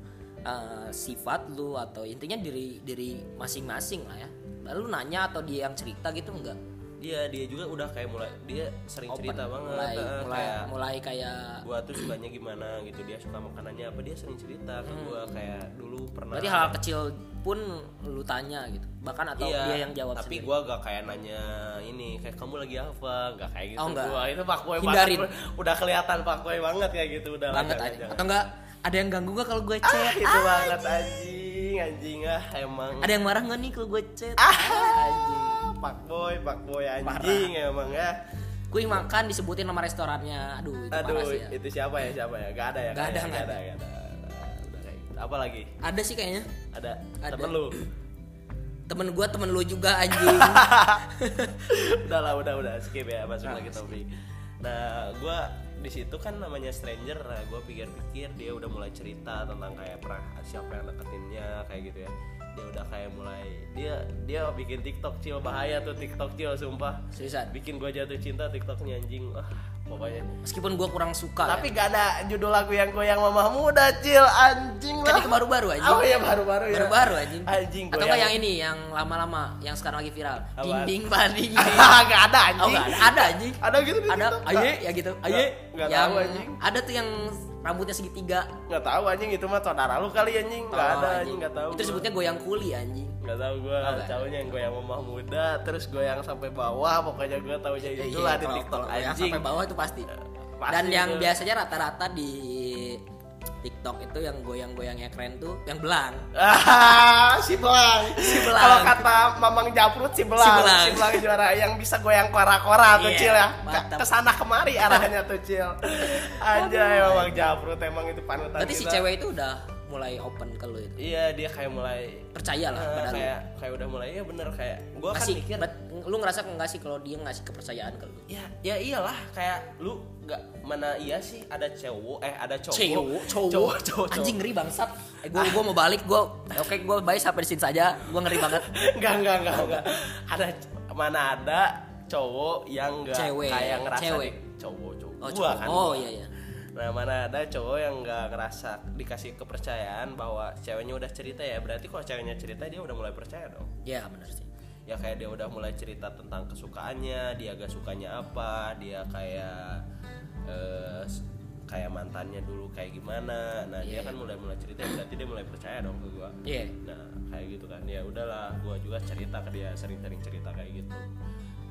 eh, sifat lu atau intinya diri diri masing-masing lah ya. Lalu nanya atau dia yang cerita gitu enggak? Dia dia juga udah kayak mulai dia sering cerita banget mulai eh, mulai kayak mulai kayak gua tuh sukanya gimana gitu dia suka makanannya apa dia sering cerita ke gua kayak dulu pernah Hmm. berarti hal kecil pun lu tanya gitu. Bahkan atau iya, dia yang jawab tapi gua gak kayak nanya ini kayak kamu lagi apa gak kayak gitu Oh, enggak. gua itu fuckboy Hindarin. banget udah kelihatan fuckboy banget kayak gitu udah banget aja. jangan. Atau enggak ada yang ganggu gak kalau gue ah, chat? itu banget anjing anjing ah emang Ada yang marah gak nih kalau gue chat? ah anjing. pak boy pak boy anjing emang ya Gue makan disebutin nama restorannya. Aduh, itu aduh parah sih ya. itu siapa ya siapa ya gak ada ya Gak ada, gak Gak ada gak ada apa lagi? Ada sih kayaknya. ada, Ada. temen lu? Temen gue temen lu juga anjing. udah lah udah udah. Skip ya masuk Nah, lagi topik. Nah gua di situ kan namanya stranger. Nah gue pikir-pikir dia udah mulai cerita tentang kayak pernah siapa yang deketinnya kayak gitu ya dia udah kayak mulai dia dia bikin TikTok cil bahaya tuh TikTok cil sumpah Seriusan. bikin gua jatuh cinta TikToknya anjing ah pokoknya Meskipun gue kurang suka tapi ya. gak ada judul lagu yang goyang mama muda cil anjing Kan lah itu baru-baru anjing. oh iya baru-baru ya Baru-baru anjing. anjing Atau enggak yang ini yang lama-lama yang sekarang lagi viral. Apaan? Ding ding bading. gak ada Oh anjing enggak ada, ada anjing. ada gitu Ada aye nggak? ya gitu. Aye nggak yang tahu, anjing. ada tuh yang rambutnya segitiga. nggak tahu anjing itu mah saudara lu kali anjing nggak Oh, ada anjing nggak tahu Itu gua. disebutnya goyang kuli anjing. nggak tahu gua Oh, cowoknya yang goyang mamah muda terus goyang sampai bawah pokoknya gua taunya Iya, itulah di kalau- TikTok anjing sampai bawah itu pasti. Pasti Dan yang itu. biasanya rata-rata di TikTok itu yang goyang-goyangnya keren tuh yang belang. Ah, si belang. Si belang. Kalau kata Mamang Japrut si belang. Si belang. Si belang juara yang bisa goyang kora-kora tuh Iya, Cil ya. Ke sana kemari arahnya tuh Cil. Aja Mamang Japrut emang itu panutan Berarti si kita. cewek itu udah mulai open ke lu itu. Iya, dia kayak mulai Percaya lah eh, pada lu. kayak kayak udah mulai ya bener kayak gua kan mikir bet- lu ngerasa enggak sih kalau dia ngasih kepercayaan ke lu? ya ya iyalah kayak lu nggak mana iya sih ada cowok eh ada cowok cowok cowok, cowok, cowok, anjing ngeri bangsat eh gua gua mau balik gua oke gua baik sampai di sini saja gua ngeri banget Enggak, enggak, enggak, enggak. Ada mana ada cowok yang enggak kayak ngerasa cewek. di- cowok, cowok. oh Gua cowok. kan. oh iya iya Nah, mana ada cowok yang enggak ngerasa dikasih kepercayaan bahwa ceweknya udah cerita ya. Berarti kalau ceweknya cerita dia udah mulai percaya dong. ya benar sih Ya kayak dia udah mulai cerita tentang kesukaannya, dia gak sukanya apa, dia kayak eh, kayak mantannya dulu kayak gimana. Nah, dia Iya. kan mulai mulai cerita berarti dia mulai percaya dong ke gua. iya Nah kayak gitu kan ya udahlah gua juga cerita ke dia sering-sering cerita kayak gitu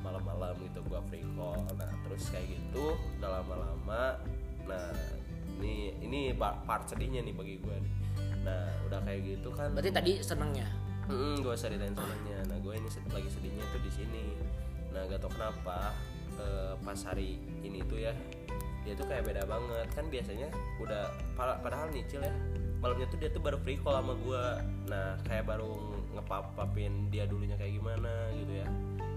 malam-malam gitu gua free call nah terus kayak gitu udah lama-lama nah ini ini pa- part sedihnya nih bagi nih nah udah kayak gitu kan berarti tadi senengnya Hmm, gue ceritain senangnya. Nah, gue ini lagi sedihnya tuh di sini. Nah, gak tau kenapa eh, pas hari ini tuh ya dia tuh kayak beda banget. Kan biasanya udah pa- padahal nyicil ya. Malamnya tuh dia tuh baru free call sama gue. Nah, kayak baru ngepap-papin dia dulunya kayak gimana gitu ya.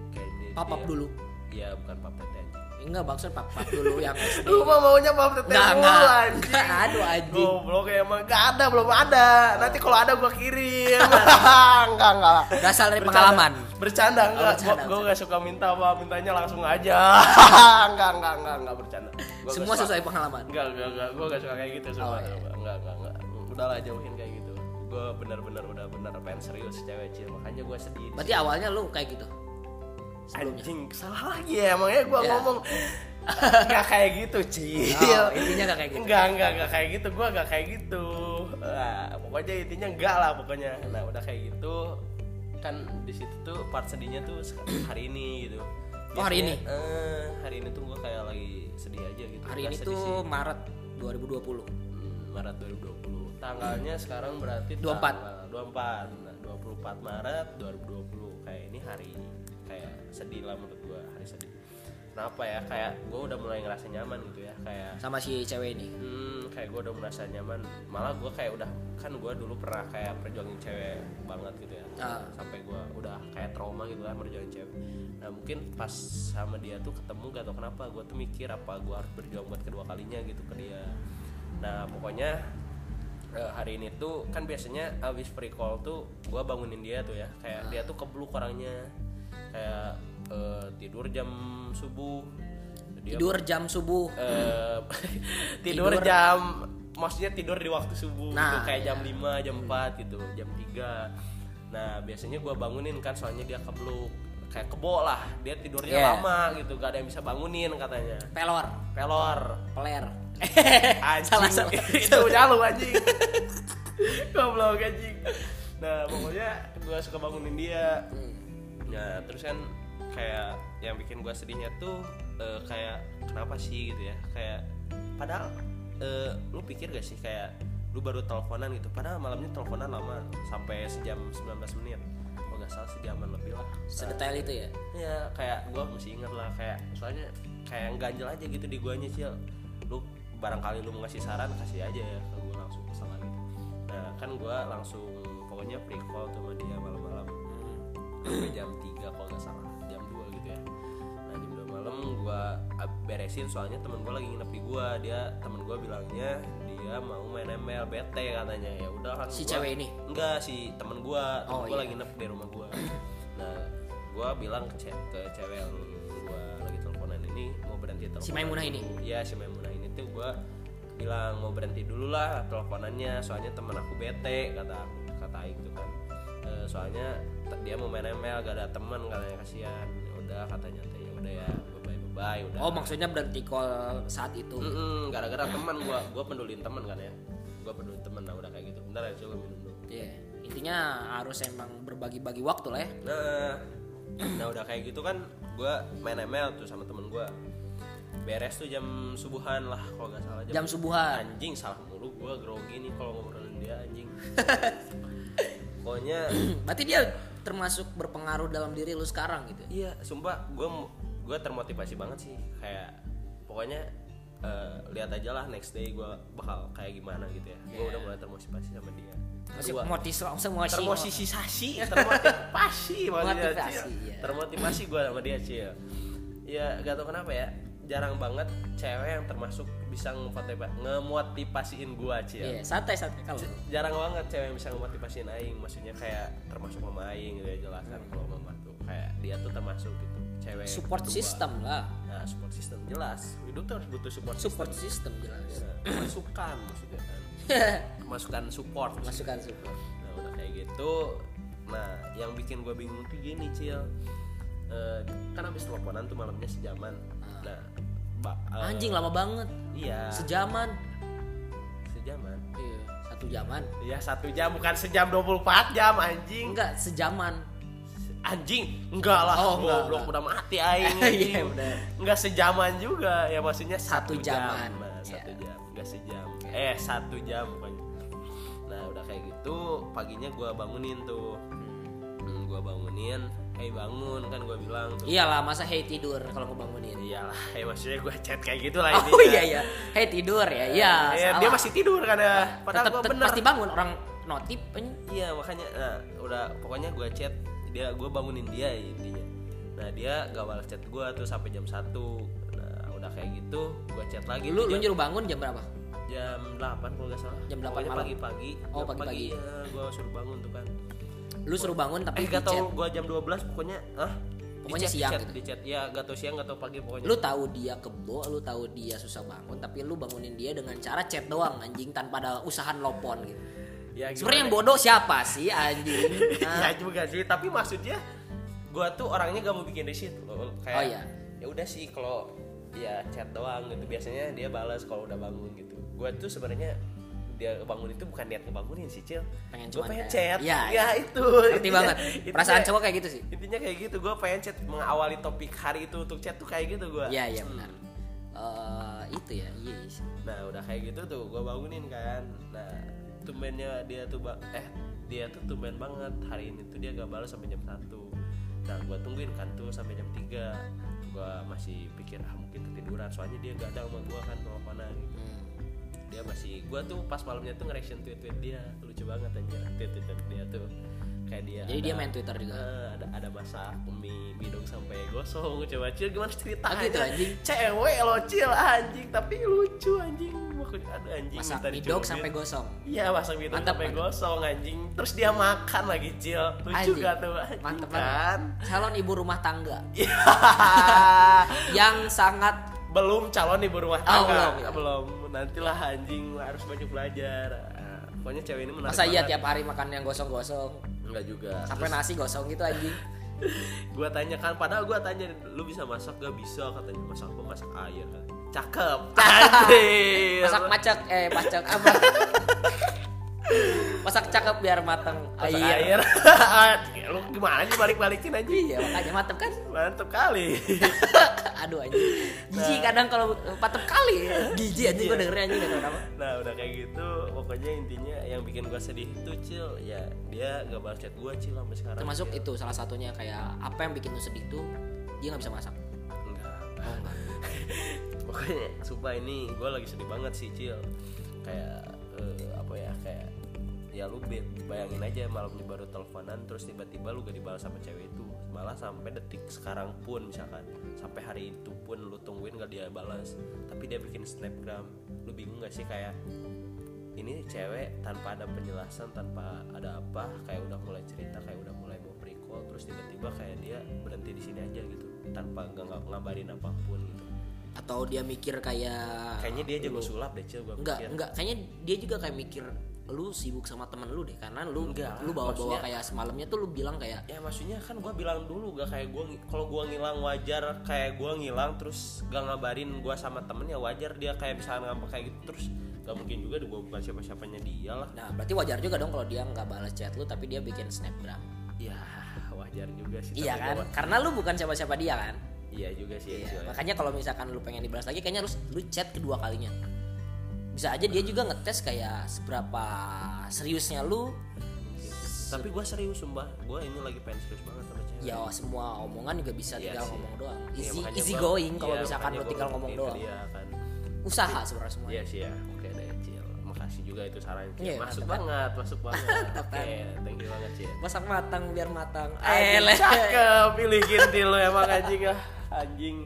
Kayak dia, papap dia- dulu Iya, bukan pap tete anjing. Enggak maksud papap dulu yang SD Lu mah maunya pap tete Enggak, mulu enggak. anjing. Enggak, aduh, anjing. Goblok emang gak ada, belum ada. Nanti kalau ada gua kirim. enggak, enggak. berasal dari Bercanda. pengalaman Bercanda Oh, enggak. bercanda, Gue gak suka minta apa, mintanya langsung aja. enggak, enggak, enggak, enggak bercanda. Gua semua sesuai pengalaman Enggak, enggak, enggak. Gue gak suka kayak gitu Oh, sumpah. iya. Enggak, enggak, enggak. Udahlah jauhin kayak gitu. Gue bener-bener udah bener pengen serius cewek cil. Makanya gue sedih. berarti awalnya lu kayak gitu Anjing, salah lagi ya emangnya gue Ya. ngomong nggak kayak gitu cil Oh, intinya nggak kayak gitu. Enggak, enggak, enggak kayak gitu. Gua enggak kayak gitu. Nah, pokoknya intinya enggak lah pokoknya. Nah, udah kayak gitu kan di situ tuh part sedihnya tuh hari ini gitu. Oh, hari Biasanya, eh, hari ini tuh gua kayak lagi sedih aja gitu. Hari Nggak ini tuh sih. Maret 2020. Hmm, Maret 2020. Tanggalnya sekarang berarti 24. tanggal 24. Nah, 24 Maret 2020. Kayak ini hari kayak sedih lah menurut gua, hari sedih. Kenapa ya? Kayak gua udah mulai ngerasa nyaman gitu ya, kayak Sama si cewek ini. Hmm, kayak gue udah merasa nyaman. Malah gue kayak udah kan gue dulu pernah kayak perjuangin cewek banget gitu ya. Ah. Sampai gue udah kayak trauma gitu lah merjuangin cewek. Nah mungkin pas sama dia tuh ketemu gak tau kenapa gue tuh mikir apa gue harus berjuang buat kedua kalinya gitu ke dia. Nah pokoknya eh, hari ini tuh kan biasanya abis pre-call tuh gue bangunin dia tuh ya kayak dia tuh kebluk orangnya kayak eh, tidur jam subuh dia Tidur jam subuh. eh, tidur, Tidur. jam maksudnya tidur di waktu subuh gitu, Nah, kayak jam iya. 5 jam 4 gitu jam 3 nah biasanya gua bangunin kan soalnya dia kebluk kayak kebo lah dia tidurnya Iya. lama gitu gak ada yang bisa bangunin katanya Pelor. pelor Peler. anjing Salah, salah. itu punya lu anjing goblok anjing nah pokoknya gua suka bangunin dia Hmm. Nah terus kan kayak yang bikin gue sedihnya tuh eh, kayak kenapa sih gitu ya? Kayak padahal eh, lu pikir gak sih kayak lu baru teleponan gitu? Padahal malamnya teleponan lama sampai sejam 19 menit. Kalau nggak salah sejaman lebih lah. Sedetail itu ya. ya kayak gue masih ingat lah kayak soalnya kayak ganjel aja gitu di guanya cil. Lu barangkali lu mau ngasih saran kasih aja ya ke gue langsung kesel gitu. Nah kan gue langsung pokoknya pre call tuh sama dia malam-malam sampai jam 3 kalau nggak salah jam 2 gitu ya. Nah jam 2 malam gue beresin soalnya temen gue lagi nginep di gue dia temen gue bilangnya dia mau main ML bete katanya. Ya udah kan Si gua- cewek ini? enggak si temen gue temen Oh, gue iya. lagi nginep di rumah gue nah gue bilang ke, ce- ke cewek yang gue lagi teleponan ini mau berhenti telepon Si Maimunah ini? Iya si Maimunah ini tuh gue bilang mau berhenti dulu lah teleponannya soalnya temen aku bete kata kata Aik tuh kan. Eh, soalnya dia mau main ML gak ada temen katanya kasihan udah katanya teh ya udah ya bye bye bye udah Oh maksudnya berhenti call saat itu. Mm-mm, gara-gara teman gue gue pedulin temen kan ya gue pedulin temen nah udah kayak gitu bentar ya coba minum dulu Iya. Intinya harus emang berbagi-bagi waktu lah ya. Nah, nah udah kayak gitu kan gue main ML tuh sama temen gue beres tuh jam subuhan lah kalau nggak salah Jam subuhan. anjing salah mulu gue grogi nih kalau ngobrolin dia anjing pokoknya Berarti dia termasuk berpengaruh dalam diri lu sekarang gitu. iya sumpah gue gue termotivasi banget sih. Kayak pokoknya eh, lihat aja lah next day gue bakal kayak gimana gitu ya. Gue Iya. udah mulai termotivasi sama dia. Masih motivasi termotivasi termotivasi maksudnya iya. termotivasi gue sama dia cil. Ya gak tau kenapa ya jarang banget cewek yang termasuk bisa ngemotiva- ngemotivasiin gue cil Iya, santai santai kalau. jarang banget cewek yang bisa ngemotivasiin Aing maksudnya kayak termasuk mama Aing ya jelaskan kalau mama tuh kayak dia tuh termasuk gitu cewek Support kedua. system lah. nah support system jelas hidup tuh harus butuh support, Support system system jelas. Ya, masukan maksudnya kan masukan support Masukan support. nah udah kayak gitu nah yang bikin gue bingung tuh gini cil Eh, kan habis teleponan tuh malamnya sejaman nah ba- eh, Anjing lama banget. iya Sejaman. sejaman Iya, satu jaman. Iya satu jam bukan sejam 24 jam anjing Enggak, sejaman. anjing enggak lah Oh, enggak, goblok enggak. udah mati aing Iya, benar. enggak sejaman juga ya maksudnya Satu satu, jam jaman. nah, satu Iya. jam enggak sejam eh satu jam pokoknya nah udah kayak gitu paginya gua bangunin tuh hmm, gua bangunin hey bangun kan gua bilang tuh Iyalah, masa hey tidur kalau mau bangunin. iyalah eh maksudnya gua chat kayak gitu lah Oh iya iya. Hey tidur ya. Iya, salah. dia masih tidur kan ya padahal Tetep- gua tetep bener pasti bangun orang notif. Iya makanya nah, udah pokoknya gue chat dia gue bangunin dia intinya. Nah dia gak balas chat gue tuh sampai jam 1 Nah udah kayak gitu gue chat lagi Lu lu nyuruh bangun jam berapa? jam 8 kalau gak salah. Jam 8 Pokoknya malam. pagi-pagi. Oh, pagi-pagi. Pagi, ya, gue suruh bangun tuh kan. Lu suruh bangun tapi Eh di gak tau gue jam 12 pokoknya ah Pokoknya di chat, siang di chat, gitu. di chat. Ya gak tau siang gak tau pagi pokoknya. Lu tahu dia kebo, lu tahu dia susah bangun, tapi lu bangunin dia dengan cara chat doang anjing tanpa ada usaha nelpon gitu. ya, Sebenarnya yang ya? bodoh siapa sih anjing? ya Hah? juga sih tapi maksudnya gue tuh orangnya gak mau bikin risih loh kayak Oh, iya. ya udah sih kalau ya chat doang gitu biasanya dia balas kalau udah bangun gitu gue tuh sebenarnya dia bangun itu bukan niat ngebangunin sih cil. Pengen gue pengen chat. Iya, ya itu. Ngerti Intinya- banget. intinya- perasaan cowok kayak gitu sih. Intinya kayak gitu gue pengen chat mengawali topik hari itu untuk chat tuh kayak gitu gue iya iya benar. Eh, itu ya iya sih. nah udah kayak gitu tuh gue bangunin kan. Nah tumbennya dia tuh eh dia tuh tumben banget. Hari ini tuh dia gak balas sampai jam satu. Nah gue tungguin kan tuh sampai jam 3 gue masih pikir ah mungkin ketiduran. Soalnya dia gak ada sama gue kan gitu Hmm. Dia masih gue tuh pas malamnya tuh nge-reaction tweet tweet dia lucu banget aja tweet tweet dia tuh kayak dia Jadi ada- dia main Twitter juga? Eh, ada ada masak mie dong sampai gosong coba cil gimana ceritanya Ah, gitu, anjing? cewek lo cil anjing tapi lucu anjing Makanya ada anjing masak dicubit. sampai gosong Iya masak Mantap, sampai mantap. gosong anjing Terus dia makan lagi cil Lucu Anjing. gak tuh anjing mantep kan calon ibu rumah tangga yang sangat Belum calon ibu rumah Oh, tangga. belum, ya. Belum. Nantilah anjing harus banyak belajar. Pokoknya cewek ini menarik masa iya tiap hari makan yang gosong-gosong? Enggak juga. Sampai Terus nasi gosong gitu anjing. Gua tanya kan Padahal gua tanya Lu bisa masak gak bisa Katanya. Masak apa? Masak air. Cakep. Masak macak. Eh macak apa masak cakep biar matang Masak air air. Lu gimana sih balik-balikin aja iya makanya mantep kan? Mantep kali. Aduh anjing. Jijik kadang kalau mantep kali. Jijik anjing gue dengerin anjing gak kenapa. Nah udah kayak gitu Pokoknya intinya yang bikin gua sedih itu Cil Ya dia gak balas chat gua Cil sampai sekarang termasuk Cil. itu salah satunya kayak apa yang bikin lu sedih tuh dia nggak bisa masak. Enggak. Oh enggak. Pokoknya sumpah ini gue lagi sedih banget sih Cil. Kayak eh, apa ya kayak ya lu bayangin aja malamnya baru teleponan terus tiba-tiba lu gak dibalas sama cewek itu. Malah sampai detik sekarang pun misalkan sampai hari itu pun lu tungguin gak dia balas. Tapi dia bikin snapgram. Lu bingung gak sih kayak ini cewek tanpa ada penjelasan tanpa ada apa kayak udah mulai cerita kayak udah mulai mau precall terus tiba-tiba kayak dia berhenti di sini aja gitu. Tanpa nggak ngabarin apa pun gitu atau dia mikir kayak kayaknya dia jago sulap deh cil gua enggak pikir. enggak. Kayaknya dia juga kayak mikir lu sibuk sama temen lu deh karena lu Enggak, lu bawa-bawa maksudnya- kayak semalamnya tuh lu bilang kayak ya maksudnya kan gua bilang dulu gak kayak gua kalau gua ngilang wajar kayak gua ngilang terus gak ngabarin gua sama temennya wajar dia kayak misalnya ngambek kayak gitu. Terus gak mungkin juga gua bukan siapa siapanya dia lah. Nah berarti wajar juga dong kalau dia nggak balas chat lu tapi dia bikin snapgram. Ya wajar juga sih iya kan? gua- karena lu bukan siapa-siapa dia kan iya juga sih Iya, ya. makanya kalau misalkan lu pengen dibalas lagi kayaknya harus lu chat kedua kalinya. Bisa aja dia juga ngetes kayak seberapa seriusnya lu. Tapi gua serius sumpah. Gua ini lagi pengen serius banget sama cewek. Ya semua omongan juga bisa Iya tinggal sih. ngomong doang. Iya, easy makanya easy gua- going kalau iya, misalkan lu tinggal ngomong doang. kan usaha sebenarnya semua Iya sih ya, juga itu sarannya Cil Iya, Masuk mantap, banget, masuk banget. Oke, kan? thank you banget Cil masak matang biar matang. Eh cakep pilih kintil lo emang anjing. Ah anjing.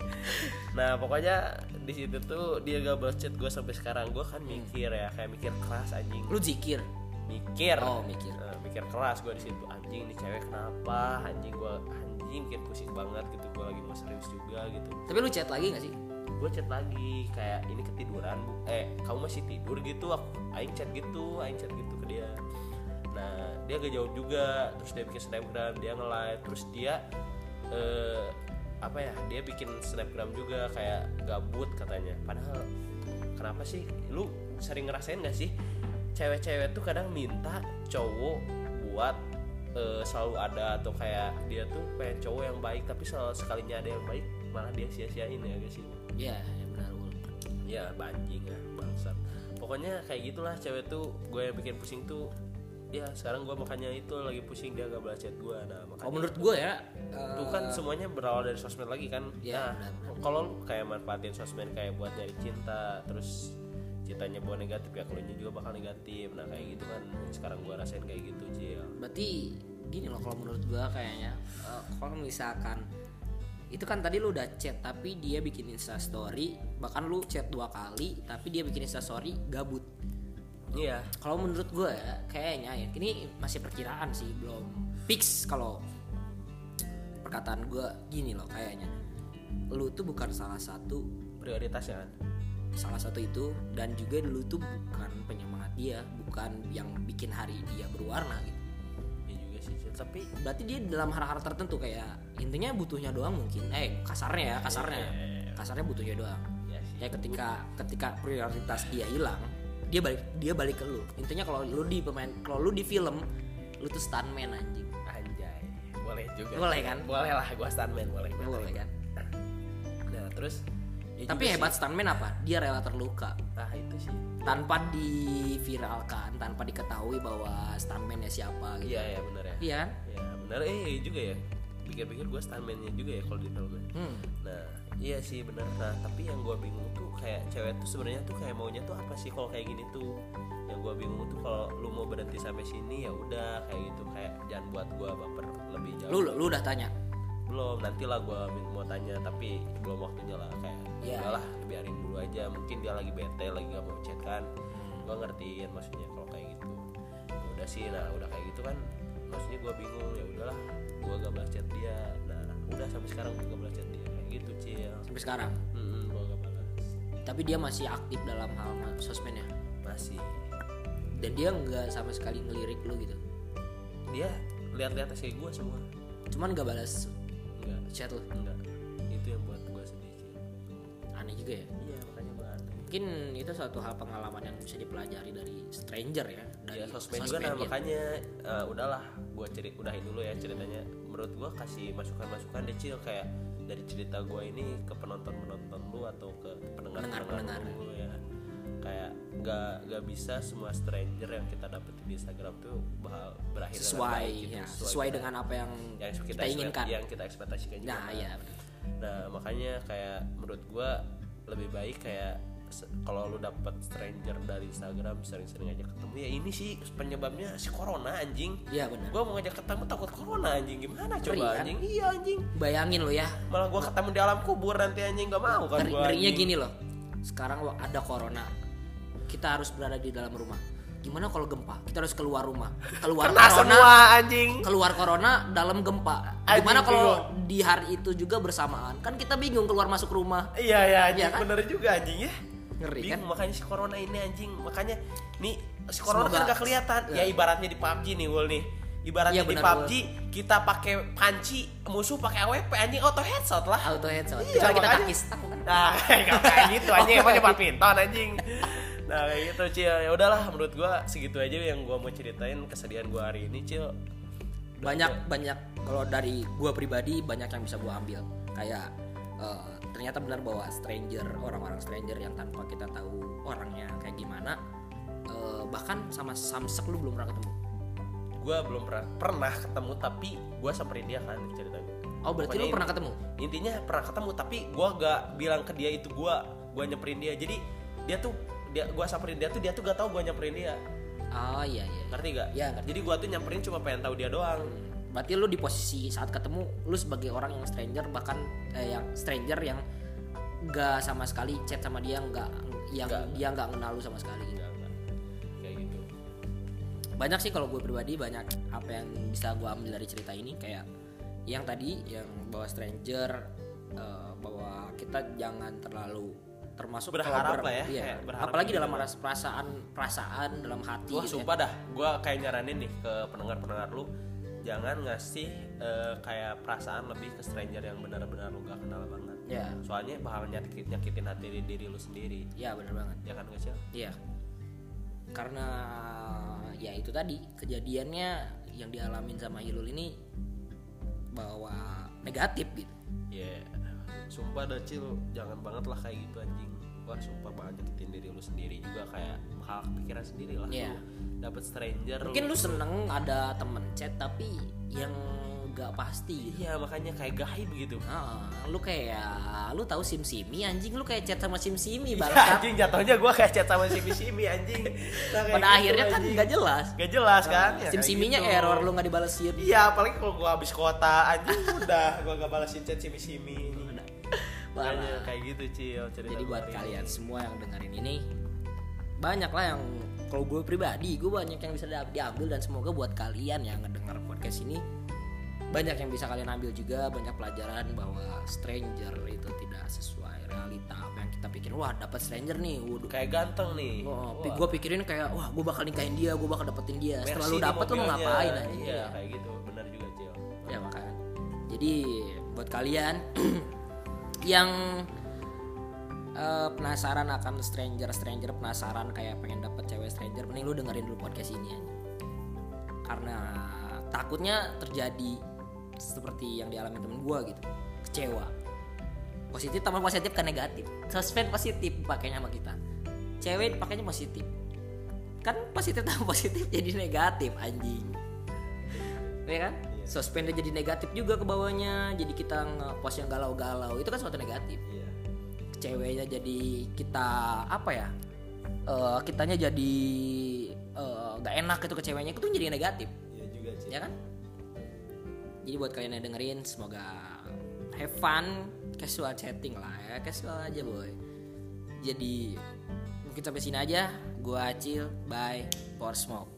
Nah pokoknya di situ tuh dia gak chat gue sampai sekarang gue kan mikir ya kayak mikir keras anjing. Lu zikir? Mikir. Oh, mikir. Eh, mikir keras gue di situ anjing nih cewek kenapa? Anjing gue anjing bikin pusing banget gitu gue lagi mau serius juga gitu. Tapi lu chat lagi gak sih gue chat lagi kayak ini ketiduran bu. Eh kamu masih tidur gitu? Aku aing chat gitu aing chat gitu ke dia. Nah dia gak jawab juga terus dia bikin snapgram dia nge terus dia eh apa ya dia bikin snapgram juga kayak gabut katanya. Padahal kenapa sih? Lu sering ngerasain gak sih cewek-cewek tuh kadang minta cowok buat eh, selalu ada atau kayak dia tuh pengen cowok yang baik tapi selalu sekalinya ada yang baik malah dia sia-siain ya guys sih ya benar Ul. ya banjing ya bangsat. Pokoknya kayak gitulah cewek tuh gue yang bikin pusing tuh ya sekarang gue makanya itu lagi pusing dia gak balas chat gue. Nah makanya Kalau menurut gue ya, itu eh, kan semuanya berawal dari sosmed lagi kan? Iya, nah kalau kayak manfaatin sosmed kayak buat nyari cinta terus cintanya buat negatif ya kalau juga bakal negatif. Nah kayak gitu kan sekarang gue rasain kayak gitu Cil berarti gini loh kalau menurut gue kayaknya eh, kalau misalkan itu kan tadi lu udah chat tapi dia bikin insta story bahkan lu chat dua kali tapi dia bikin insta story gabut. Iya. Kalau menurut gue ya kayaknya ya ini masih perkiraan sih belum fix kalau perkataan gue gini loh kayaknya. Lu tuh bukan salah satu prioritasnya kan? salah satu itu dan juga lu tuh bukan penyemangat dia bukan yang bikin hari dia berwarna gitu. ya sih tapi berarti dia dalam hal-hal tertentu kayak intinya butuhnya doang mungkin. Eh kasarnya ya kasarnya. Eh, kasarnya butuhnya doang. Ya sih. Ya ketika ketika prioritas dia hilang dia balik dia balik ke lu. Intinya kalau lu di pemain kalau lu di film lu tuh stuntman anjing. Anjay. Boleh juga Boleh kan? boleh lah gua stuntman boleh boleh kan? nah terus ya tapi hebat sih. stuntman apa? Dia rela terluka. Nah itu sih. Tanpa diviralkan tanpa diketahui bahwa stuntmannya siapa gitu. Iya ya benar ya iya ya benar. Eh iya juga ya. Pikir-pikir gue stuntman-nya juga ya kalau di filmnya hmm. nah iya sih benar. Nah tapi yang gue bingung tuh kayak cewek tuh sebenarnya tuh kayak maunya tuh apa sih kalau kayak gini tuh? Yang gue bingung tuh kalau lu mau berhenti sampai sini ya udah kayak gitu. Kayak jangan buat gue baper lebih jauh. Lu lu udah tanya? Belum nantilah gue mau tanya tapi belum waktunya lah. Kayak Iya. udahlah biarin dulu aja. Mungkin dia lagi bete lagi gak mau chat kan. Hmm. gue ngertiin maksudnya kalau kayak gitu. Ya udah sih nah udah kayak gitu kan maksudnya gue bingung ya udahlah gue gak balas chat dia. Nah udah sampai sekarang gue gak balas chat dia. Kayak gitu cil. Sampai sekarang? Hmm, gue gak balas. Tapi dia masih aktif dalam hal sosmednya masih. Dan dia nggak sama sekali ngelirik lu gitu? Dia lihat-lihat SG gue semua. Cuman nggak balas enggak chat lu? Enggak itu yang buat gue sedih aneh juga ya? Iya mungkin itu suatu hal pengalaman yang bisa dipelajari dari stranger ya dari ya sosmed juga nah ya. makanya eh, udahlah gue cerit udahin dulu ya ceritanya menurut gue kasih masukan masukan kecil kayak dari cerita gue ini ke penonton penonton lu atau ke pendengar pendengar Pendengar-pendengar. lu ya kayak nggak nggak bisa semua stranger yang kita dapetin di Instagram tuh bahal berakhir dengan sesuai baik gitu, ya, sesuai dengan apa yang, yang kita, kita, inginkan yang kita ekspektasikan juga nah kan. iya Nah makanya kayak menurut gua lebih baik kayak kalau lu dapet stranger dari Instagram sering-sering aja ketemu ya ini sih penyebabnya si corona anjing. iya benar. Gua mau ngajak ketemu takut corona anjing. Gimana coba Ngeri, kan? anjing? Iya anjing. Bayangin lo ya. Malah gua ketemu di alam kubur nanti anjing. Gak mau kan Ngeri- gua ngerinya gini loh. Sekarang lo ada corona kita harus berada di dalam rumah. Gimana kalau gempa? Kita harus keluar rumah. Keluar kena corona semua anjing. keluar corona dalam gempa. Anjing, gimana kalau di hari itu juga bersamaan? Kan kita bingung keluar masuk rumah. Iya ya anjing. Iya kan? bener juga anjing ya Ngeri, bingung kan? makanya si corona ini anjing. Makanya nih si corona Semoga- kan gak kelihatan. ya. Ya. ibaratnya di PUBG nih Wul nih. Ibaratnya Iya, di PUBG kita pakai panci musuh pakai AWP anjing auto headshot lah. Auto headshot. Iya, kecuali kita takis. Kan? nah kayak kayak gitu anjing. Emangnya iya. badminton anjing. Nah kayak gitu cil. Ya udahlah menurut gua segitu aja yang gua mau ceritain kesedihan gua hari ini cil. Banyak banyak. Kalau dari gua pribadi banyak yang bisa gua ambil. Kayak eh, ternyata benar bahwa stranger orang-orang stranger yang tanpa kita tahu orangnya kayak gimana eh, bahkan sama samsek lu belum pernah ketemu. Gua belum pernah pernah ketemu tapi gua samperin dia kan ceritanya. Oh berarti Pokoknya lu pernah ketemu? Intinya pernah ketemu tapi gua gak bilang ke dia itu gua gua nyamperin dia. Jadi dia tuh dia gua samperin dia tuh dia tuh gak tahu gua nyamperin dia. Oh iya iya ngerti gak Iya, ngerti. jadi gua tuh nyamperin cuma pengen tahu dia doang berarti lu di posisi saat ketemu lu sebagai orang yang stranger bahkan eh, yang stranger yang nggak sama sekali chat sama dia nggak yang Nggak. dia nggak kenal lu sama sekali Enggak, enggak. kayak gitu banyak sih kalau gue pribadi banyak apa yang bisa gue ambil dari cerita ini kayak yang tadi yang bahwa stranger eh, bahwa kita jangan terlalu termasuk Berharap kalau lah ya, iya, kayak berharap apalagi gitu dalam ras- perasaan perasaan dalam hati Wah gitu ya. sumpah dah, gue kayak nyaranin nih ke pendengar-pendengar lu Jangan ngasih eh, kayak perasaan lebih ke stranger yang benar-benar lu gak kenal banget ya Soalnya bakal nyakit, nyakitin hati diri, diri lu sendiri ya bener banget Ya kan kecil? Iya. Karena ya itu tadi kejadiannya yang dialamin sama Hilul ini bahwa negatif gitu. Ya Sumpah dah Cil, jangan banget lah kayak gitu anjing Wah sumpah banget nyakitin diri lu sendiri juga kayak hal kepikiran sendiri lah. Lu dapet stranger Mungkin lu seneng ada temen chat tapi yang gak pasti gitu. Iya makanya kayak gaib gitu Ah, lu kayak lu tahu sim simi anjing lu kayak chat sama sim simi Iya, bangsat. anjing jatuhnya gue kayak chat sama si Simi anjing Nah, Pada gitu, akhirnya kan anjing. gak jelas. Gak jelas kan Ya, sim siminya gitu. error lu gak dibalesin. Iya apalagi kalau gua habis kota anjing udah gua gak balasin chat simi simi Makanya kayak gitu cil cerita Jadi buat hari kalian ini. semua yang dengerin ini banyak lah yang kalau gue pribadi gue banyak yang bisa di- diambil dan semoga buat kalian yang ngedenger podcast ini banyak yang bisa kalian ambil juga banyak pelajaran bahwa stranger itu tidak sesuai realita. Apa yang kita pikirin wah dapat stranger nih. Waduh. Kayak ganteng nih. Oh, Wah, gue pikirin kayak wah gue bakal nikahin dia gue bakal dapetin dia. Setelah Mercy lu dapet lu mau ngapain aja Iya kayak gitu. Benar juga cil. Ya makanya. Jadi buat kalian yang eh, penasaran akan stranger stranger penasaran kayak pengen dapet cewek stranger mending lu dengerin dulu podcast ini aja karena takutnya terjadi seperti yang dialami temen gua gitu kecewa. Positif tambah positif ke negatif. Suspend positif pakainya sama kita. Cewek pakainya positif. Kan positif tambah positif jadi negatif anjing. Ya kan suspend jadi negatif juga ke bawahnya. Jadi kita ngepost yang galau-galau. Itu kan suatu negatif. Iya. ceweknya jadi kita apa ya eh, kitanya jadi nggak enak itu ke ceweknya. Itu jadi negatif. Iya juga sih. ya kan? Jadi buat kalian yang dengerin semoga have fun. Casual chatting lah ya. Casual aja boy. Jadi mungkin sampai sini aja. Gua acil. Bye. For smoke